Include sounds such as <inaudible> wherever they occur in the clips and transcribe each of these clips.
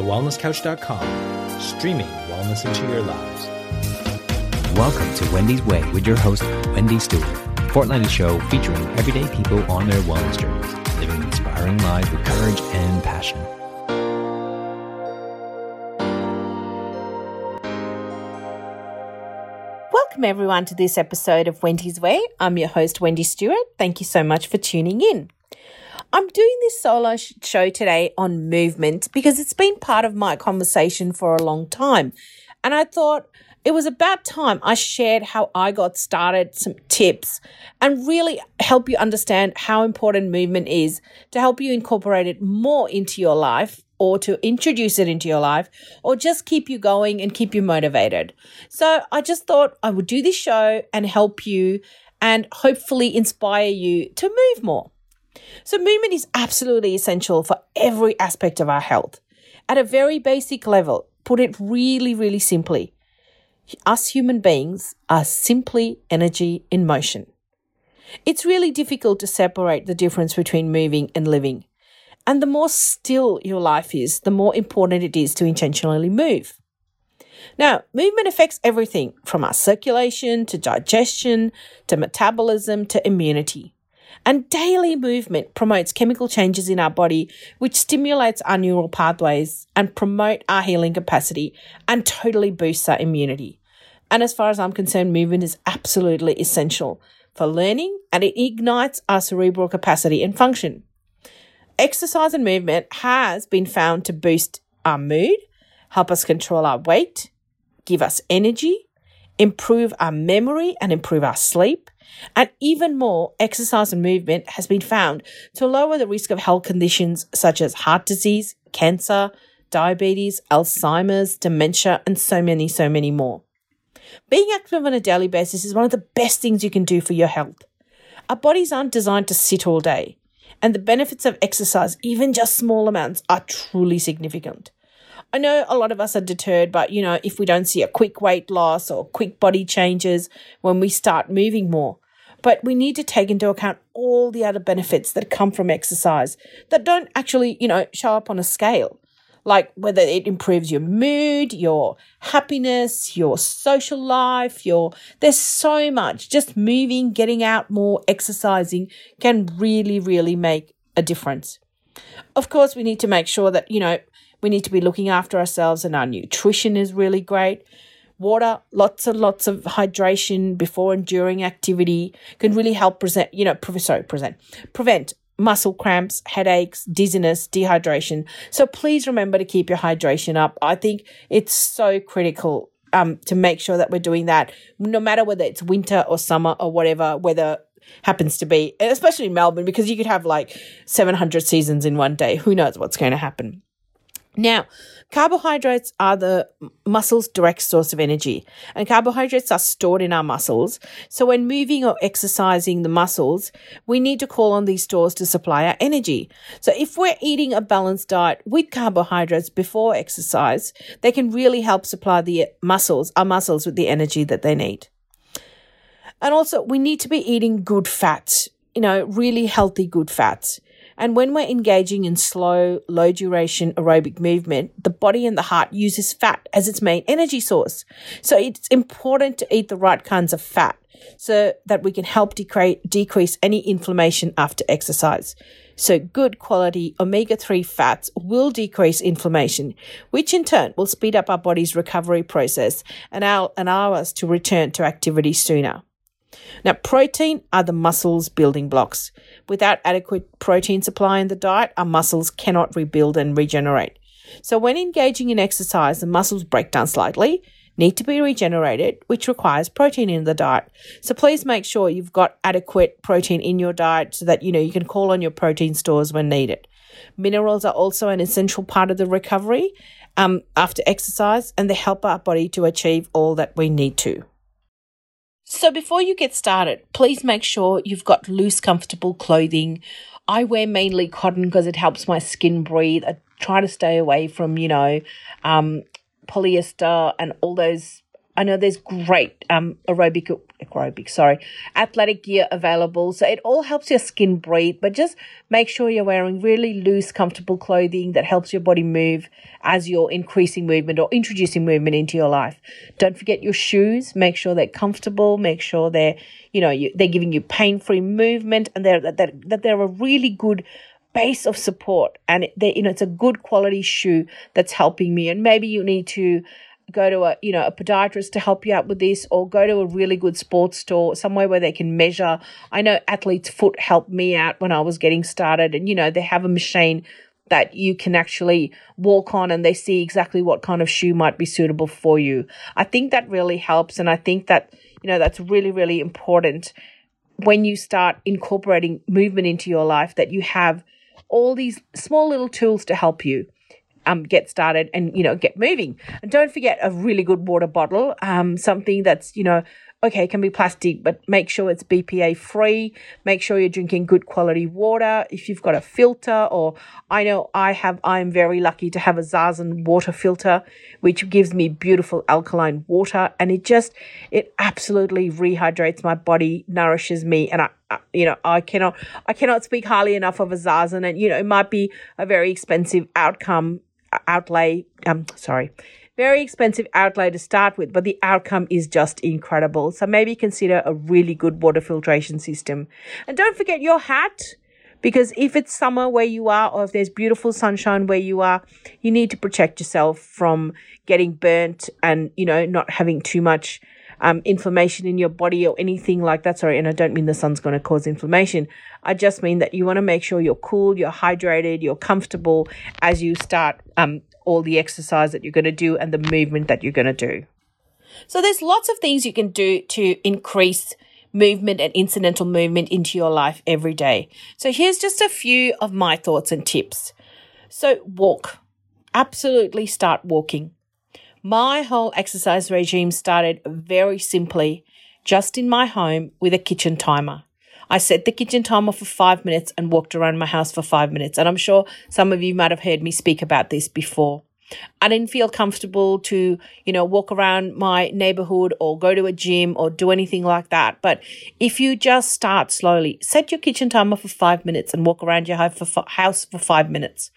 thewellnesscouch.com, streaming wellness into your lives. Welcome to Wendy's Way with your host, Wendy Stewart, a fortnightly show featuring everyday people on their wellness journeys, living inspiring lives with courage and passion. Welcome, everyone, to this episode of Wendy's Way. I'm your host, Wendy Stewart. Thank you so much for tuning in. I'm doing this solo sh- show today on movement because it's been part of my conversation for a long time. And I thought it was about time I shared how I got started, some tips, and really help you understand how important movement is to help you incorporate it more into your life or to introduce it into your life or just keep you going and keep you motivated. So I just thought I would do this show and help you and hopefully inspire you to move more. So, movement is absolutely essential for every aspect of our health. At a very basic level, put it really, really simply, us human beings are simply energy in motion. It's really difficult to separate the difference between moving and living. And the more still your life is, the more important it is to intentionally move. Now, movement affects everything from our circulation to digestion to metabolism to immunity. And daily movement promotes chemical changes in our body, which stimulates our neural pathways and promote our healing capacity and totally boosts our immunity. And as far as I'm concerned, movement is absolutely essential for learning and it ignites our cerebral capacity and function. Exercise and movement has been found to boost our mood, help us control our weight, give us energy, improve our memory and improve our sleep, and even more, exercise and movement has been found to lower the risk of health conditions such as heart disease, cancer, diabetes, Alzheimer's, dementia, and so many, so many more. Being active on a daily basis is one of the best things you can do for your health. Our bodies aren't designed to sit all day, and the benefits of exercise, even just small amounts, are truly significant. I know a lot of us are deterred, but you know, if we don't see a quick weight loss or quick body changes when we start moving more, but we need to take into account all the other benefits that come from exercise that don't actually, you know, show up on a scale. Like whether it improves your mood, your happiness, your social life, your there's so much. Just moving, getting out more, exercising can really, really make a difference. Of course, we need to make sure that, you know, we need to be looking after ourselves and our nutrition is really great water, lots and lots of hydration before and during activity can really help present, you know, pre- sorry, present, prevent muscle cramps, headaches, dizziness, dehydration. So please remember to keep your hydration up. I think it's so critical um, to make sure that we're doing that, no matter whether it's winter or summer or whatever weather happens to be, especially in Melbourne, because you could have like 700 seasons in one day. Who knows what's going to happen? Now, carbohydrates are the muscle's direct source of energy, and carbohydrates are stored in our muscles. So, when moving or exercising the muscles, we need to call on these stores to supply our energy. So, if we're eating a balanced diet with carbohydrates before exercise, they can really help supply the eh, muscles, our muscles, with the energy that they need. And also, we need to be eating good fats, you know, really healthy, good fats. And when we're engaging in slow, low duration aerobic movement, the body and the heart uses fat as its main energy source. So it's important to eat the right kinds of fat so that we can help decre- decrease any inflammation after exercise. So good quality omega-3 fats will decrease inflammation, which in turn will speed up our body's recovery process and allow us to return to activity sooner. Now, protein are the muscles building blocks. Without adequate protein supply in the diet, our muscles cannot rebuild and regenerate. So, when engaging in exercise, the muscles break down slightly, need to be regenerated, which requires protein in the diet. So, please make sure you've got adequate protein in your diet so that you know you can call on your protein stores when needed. Minerals are also an essential part of the recovery um, after exercise, and they help our body to achieve all that we need to. So before you get started, please make sure you've got loose, comfortable clothing. I wear mainly cotton because it helps my skin breathe. I try to stay away from, you know, um, polyester and all those I know there's great um, aerobic, aerobic, sorry, athletic gear available. So it all helps your skin breathe, but just make sure you're wearing really loose, comfortable clothing that helps your body move as you're increasing movement or introducing movement into your life. Don't forget your shoes. Make sure they're comfortable. Make sure they're, you know, you, they're giving you pain-free movement and they're, that, that, that they're a really good base of support and they, you know, it's a good quality shoe that's helping me. And maybe you need to go to a you know a podiatrist to help you out with this or go to a really good sports store somewhere where they can measure. I know athlete's foot helped me out when i was getting started and you know they have a machine that you can actually walk on and they see exactly what kind of shoe might be suitable for you. I think that really helps and i think that you know that's really really important when you start incorporating movement into your life that you have all these small little tools to help you um, get started and you know get moving. And don't forget a really good water bottle, um, something that's you know okay, it can be plastic, but make sure it's BPA free. Make sure you're drinking good quality water. If you've got a filter, or I know I have, I'm very lucky to have a Zazen water filter, which gives me beautiful alkaline water, and it just, it absolutely rehydrates my body, nourishes me, and I, you know, I cannot, I cannot speak highly enough of a Zazen, and you know, it might be a very expensive outcome outlay. Um, sorry, very expensive outlay to start with, but the outcome is just incredible. So maybe consider a really good water filtration system. And don't forget your hat. Because if it's summer where you are, or if there's beautiful sunshine where you are, you need to protect yourself from getting burnt and, you know, not having too much um, inflammation in your body or anything like that. Sorry, and I don't mean the sun's going to cause inflammation. I just mean that you want to make sure you're cool, you're hydrated, you're comfortable as you start um, all the exercise that you're going to do and the movement that you're going to do. So there's lots of things you can do to increase movement and incidental movement into your life every day. So here's just a few of my thoughts and tips. So walk. Absolutely start walking. My whole exercise regime started very simply just in my home with a kitchen timer. I set the kitchen timer for five minutes and walked around my house for five minutes. And I'm sure some of you might have heard me speak about this before. I didn't feel comfortable to, you know, walk around my neighborhood or go to a gym or do anything like that. But if you just start slowly, set your kitchen timer for five minutes and walk around your house for five minutes.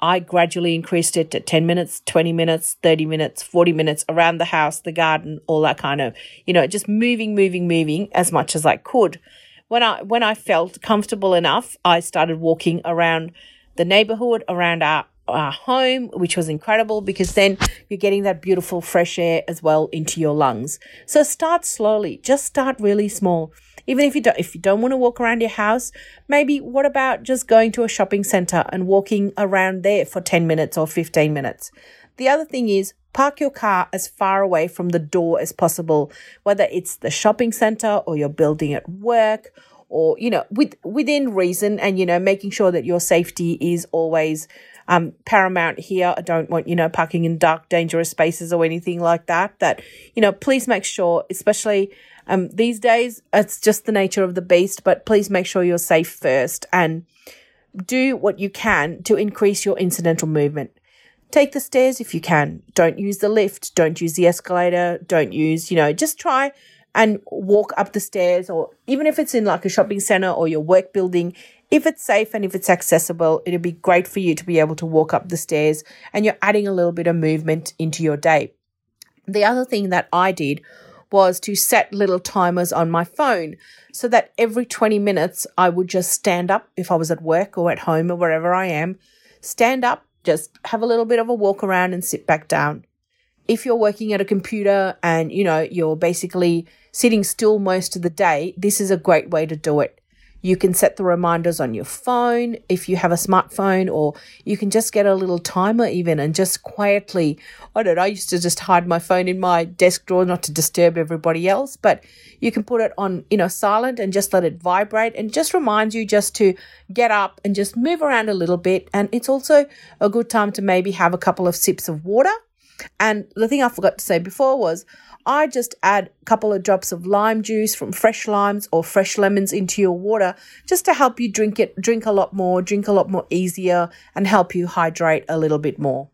I gradually increased it to 10 minutes, 20 minutes, 30 minutes, 40 minutes around the house, the garden, all that kind of, you know, just moving, moving, moving as much as I could. When I, when I felt comfortable enough, I started walking around the neighborhood, around our, our home, which was incredible because then you're getting that beautiful fresh air as well into your lungs. So start slowly. Just start really small. Even if you don't, if you don't want to walk around your house, maybe what about just going to a shopping center and walking around there for 10 minutes or 15 minutes? The other thing is park your car as far away from the door as possible, whether it's the shopping center or your building at work or, you know, with, within reason and, you know, making sure that your safety is always um, paramount here. I don't want, you know, parking in dark, dangerous spaces or anything like that. That, you know, please make sure, especially um, these days, it's just the nature of the beast, but please make sure you're safe first and do what you can to increase your incidental movement. Take the stairs if you can. Don't use the lift. Don't use the escalator. Don't use, you know, just try and walk up the stairs or even if it's in like a shopping center or your work building, if it's safe and if it's accessible, it'd be great for you to be able to walk up the stairs and you're adding a little bit of movement into your day. The other thing that I did was to set little timers on my phone so that every 20 minutes I would just stand up if I was at work or at home or wherever I am, stand up, just have a little bit of a walk around and sit back down. If you're working at a computer and you know you're basically sitting still most of the day, this is a great way to do it. You can set the reminders on your phone if you have a smartphone, or you can just get a little timer even and just quietly. I don't know, I used to just hide my phone in my desk drawer not to disturb everybody else, but you can put it on, you know, silent and just let it vibrate and just reminds you just to get up and just move around a little bit. And it's also a good time to maybe have a couple of sips of water. And the thing I forgot to say before was I just add a couple of drops of lime juice from fresh limes or fresh lemons into your water just to help you drink it, drink a lot more, drink a lot more easier, and help you hydrate a little bit more.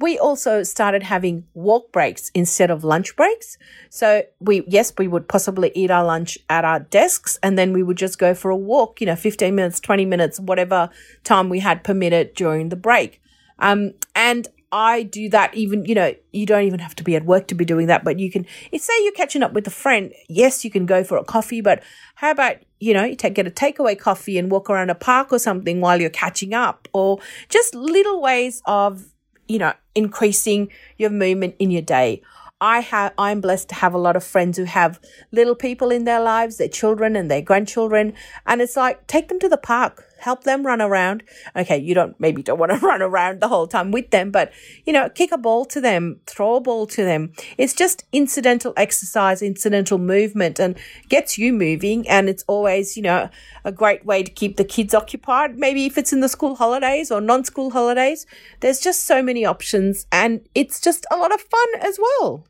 we also started having walk breaks instead of lunch breaks. So we, yes, we would possibly eat our lunch at our desks and then we would just go for a walk, you know, 15 minutes, 20 minutes, whatever time we had permitted during the break. Um, and I do that even, you know, you don't even have to be at work to be doing that, but you can, say you're catching up with a friend. Yes, you can go for a coffee, but how about, you know, you take, get a takeaway coffee and walk around a park or something while you're catching up or just little ways of, you know, increasing your movement in your day. I have, I'm blessed to have a lot of friends who have little people in their lives, their children and their grandchildren. And it's like, take them to the park, help them run around. Okay. You don't, maybe don't want to <laughs> run around the whole time with them, but you know, kick a ball to them, throw a ball to them. It's just incidental exercise, incidental movement and gets you moving. And it's always, you know, a great way to keep the kids occupied. Maybe if it's in the school holidays or non school holidays, there's just so many options and it's just a lot of fun as well.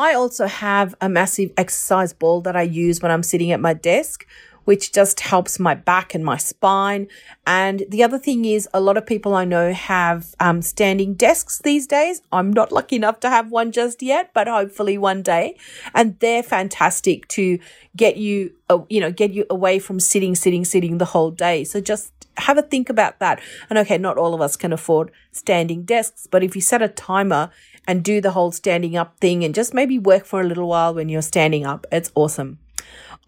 I also have a massive exercise ball that I use when I'm sitting at my desk, which just helps my back and my spine. And the other thing is, a lot of people I know have um, standing desks these days. I'm not lucky enough to have one just yet, but hopefully one day. And they're fantastic to get you, uh, you know, get you away from sitting, sitting, sitting the whole day. So just have a think about that. And okay, not all of us can afford standing desks, but if you set a timer and do the whole standing up thing and just maybe work for a little while when you're standing up. It's awesome.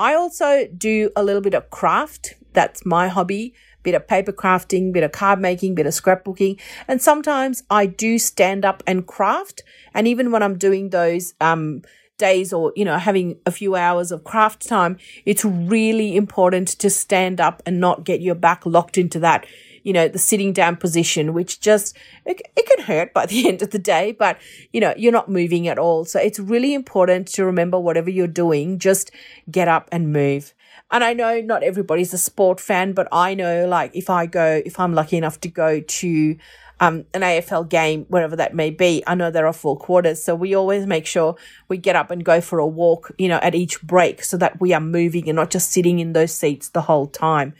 I also do a little bit of craft. That's my hobby. Bit of paper crafting, bit of card making, bit of scrapbooking. And sometimes I do stand up and craft. And even when I'm doing those, um, days or, you know, having a few hours of craft time, it's really important to stand up and not get your back locked into that you know, the sitting down position, which just, it, it can hurt by <laughs> the end of the day, but, you know, you're not moving at all. So it's really important to remember whatever you're doing, just get up and move. And I know not everybody's a sport fan, but I know like if I go, if I'm lucky enough to go to, um, an AFL game, wherever that may be. I know there are four quarters. So we always make sure we get up and go for a walk, you know, at each break so that we are moving and not just sitting in those seats the whole time.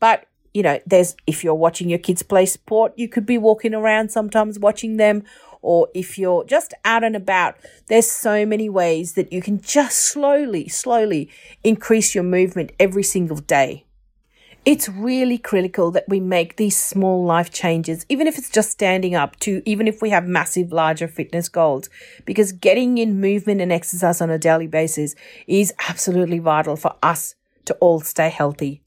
But you know, there's, if you're watching your kids play sport, you could be walking around sometimes watching them. Or if you're just out and about, there's so many ways that you can just slowly, slowly increase your movement every single day. It's really critical that we make these small life changes, even if it's just standing up to, even if we have massive, larger fitness goals, because getting in movement and exercise on a daily basis is absolutely vital for us to all stay healthy.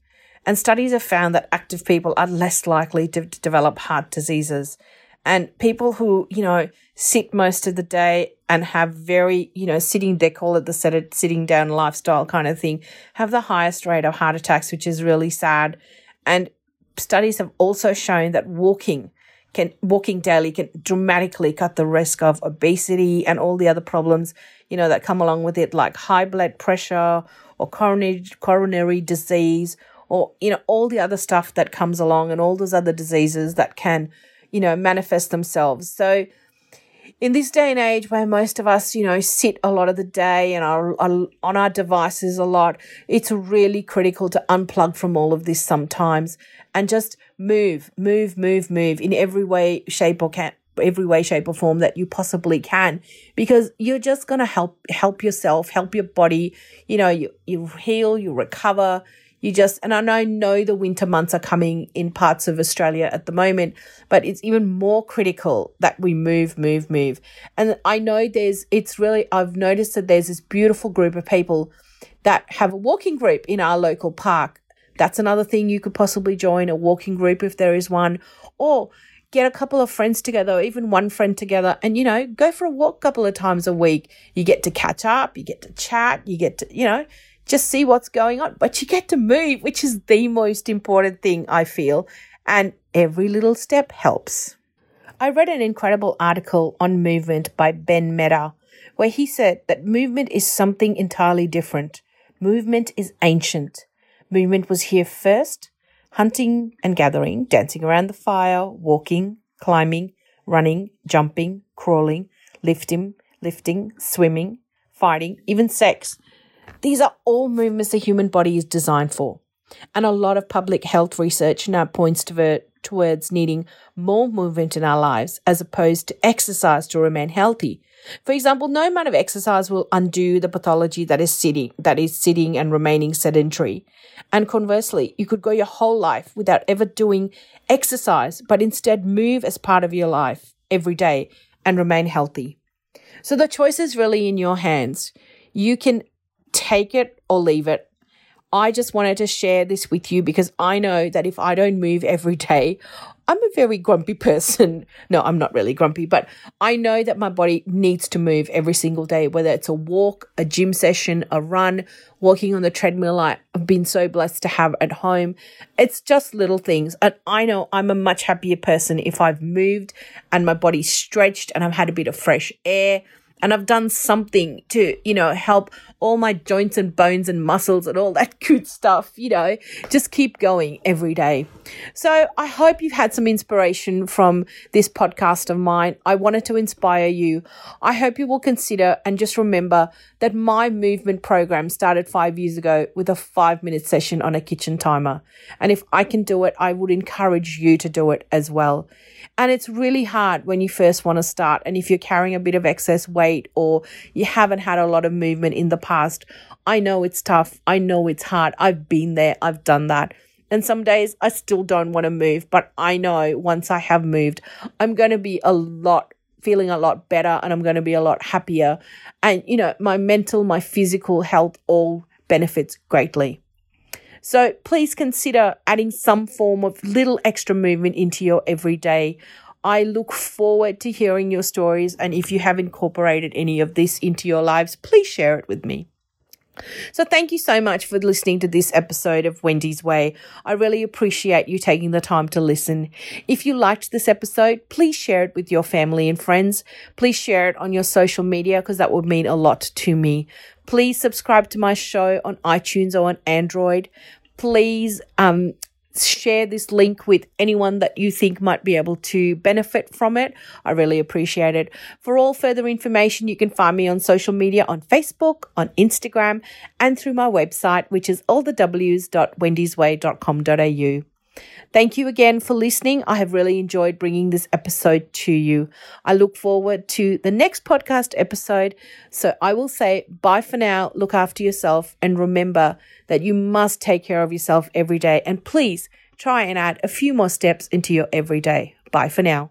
And studies have found that active people are less likely to, to develop heart diseases. And people who, you know, sit most of the day and have very, you know, sitting, they call it the sitting down lifestyle kind of thing, have the highest rate of heart attacks, which is really sad. And studies have also shown that walking can, walking daily can dramatically cut the risk of obesity and all the other problems, you know, that come along with it, like high blood pressure or coronary, coronary disease or, you know, all the other stuff that comes along and all those other diseases that can, you know, manifest themselves. So, in this day and age where most of us, you know, sit a lot of the day and are, are, on our devices a lot, it's really critical to unplug from all of this sometimes and just move, move, move, move in every way, shape or can every way, shape or form that you possibly can, because you're just going to help, help yourself, help your body. You know, you, you heal, you recover, you just, and I know know the winter months are coming in parts of Australia at the moment, but it's even more critical that we move, move, move. And I know there's, it's really, I've noticed that there's this beautiful group of people that have a walking group in our local park. That's another thing you could possibly join a walking group if there is one, or get a couple of friends together, or even one friend together, and you know, go for a walk a couple of times a week. You get to catch up, you get to chat, you get to, you know, just see what's going on, but you get to move, which is the most important thing I feel. And every little step helps. I read an incredible article on movement by Ben Mehta, where he said that movement is something entirely different. Movement is ancient. Movement was here first, hunting and gathering, dancing around the fire, walking, climbing, running, jumping, crawling, lifting, lifting, swimming, fighting, even sex. These are all movements the human body is designed for. And a lot of public health research now points to towards needing more movement in our lives as opposed to exercise to remain healthy. For example, no amount of exercise will undo the pathology that is sitting, that is sitting and remaining sedentary. And conversely, you could go your whole life without ever doing exercise, but instead move as part of your life every day and remain healthy. So the choice is really in your hands. You can take it or leave it. I just wanted to share this with you because I know that if I don't move every day, I'm a very grumpy <laughs> person. No, I'm not really grumpy, but I know that my body needs to move every single day, whether it's a walk, a gym session, a run, walking on the treadmill I've been so blessed to have at home. It's just little things. And I know I'm a much happier person if I've moved and my body's stretched and I've had a bit of fresh air and I've done something to, you know, help all my joints and bones and muscles and all that <laughs> good stuff, you know, just keep going every day. So I hope you've had some inspiration from this podcast of mine. I wanted to inspire you. I hope you will consider and just remember that my movement program started five years ago with a five minute session on a kitchen timer. And if I can do it, I would encourage you to do it as well. And it's really hard when you first want to start. And if you're carrying a bit of excess weight or you haven't had a lot of movement in the past, I know it's tough. I know it's hard. I've been there. I've done that. And some days I still don't want to move, but I know once I have moved, I'm going to be a lot feeling a lot better and I'm going to be a lot happier. And, you know, my mental, my physical health all benefits greatly. So please consider adding some form of little extra movement into your everyday. I look forward to hearing your stories. And if you have incorporated any of this into your lives, please share it with me. So, thank you so much for listening to this episode of Wendy's Way. I really appreciate you taking the time to listen. If you liked this episode, please share it with your family and friends. Please share it on your social media because that would mean a lot to me. Please subscribe to my show on iTunes or on Android. Please um, share this link with anyone that you think might be able to benefit from it. I really appreciate it. For all further information, you can find me on social media on Facebook, on Instagram, and through my website, which is allthews.wendysway.com.au. Thank you again for listening. I have really enjoyed bringing this episode to you. I look forward to the next podcast episode. So I will say bye for now. Look after yourself and remember that you must take care of yourself every day. And please try and add a few more steps into your everyday. Bye for now.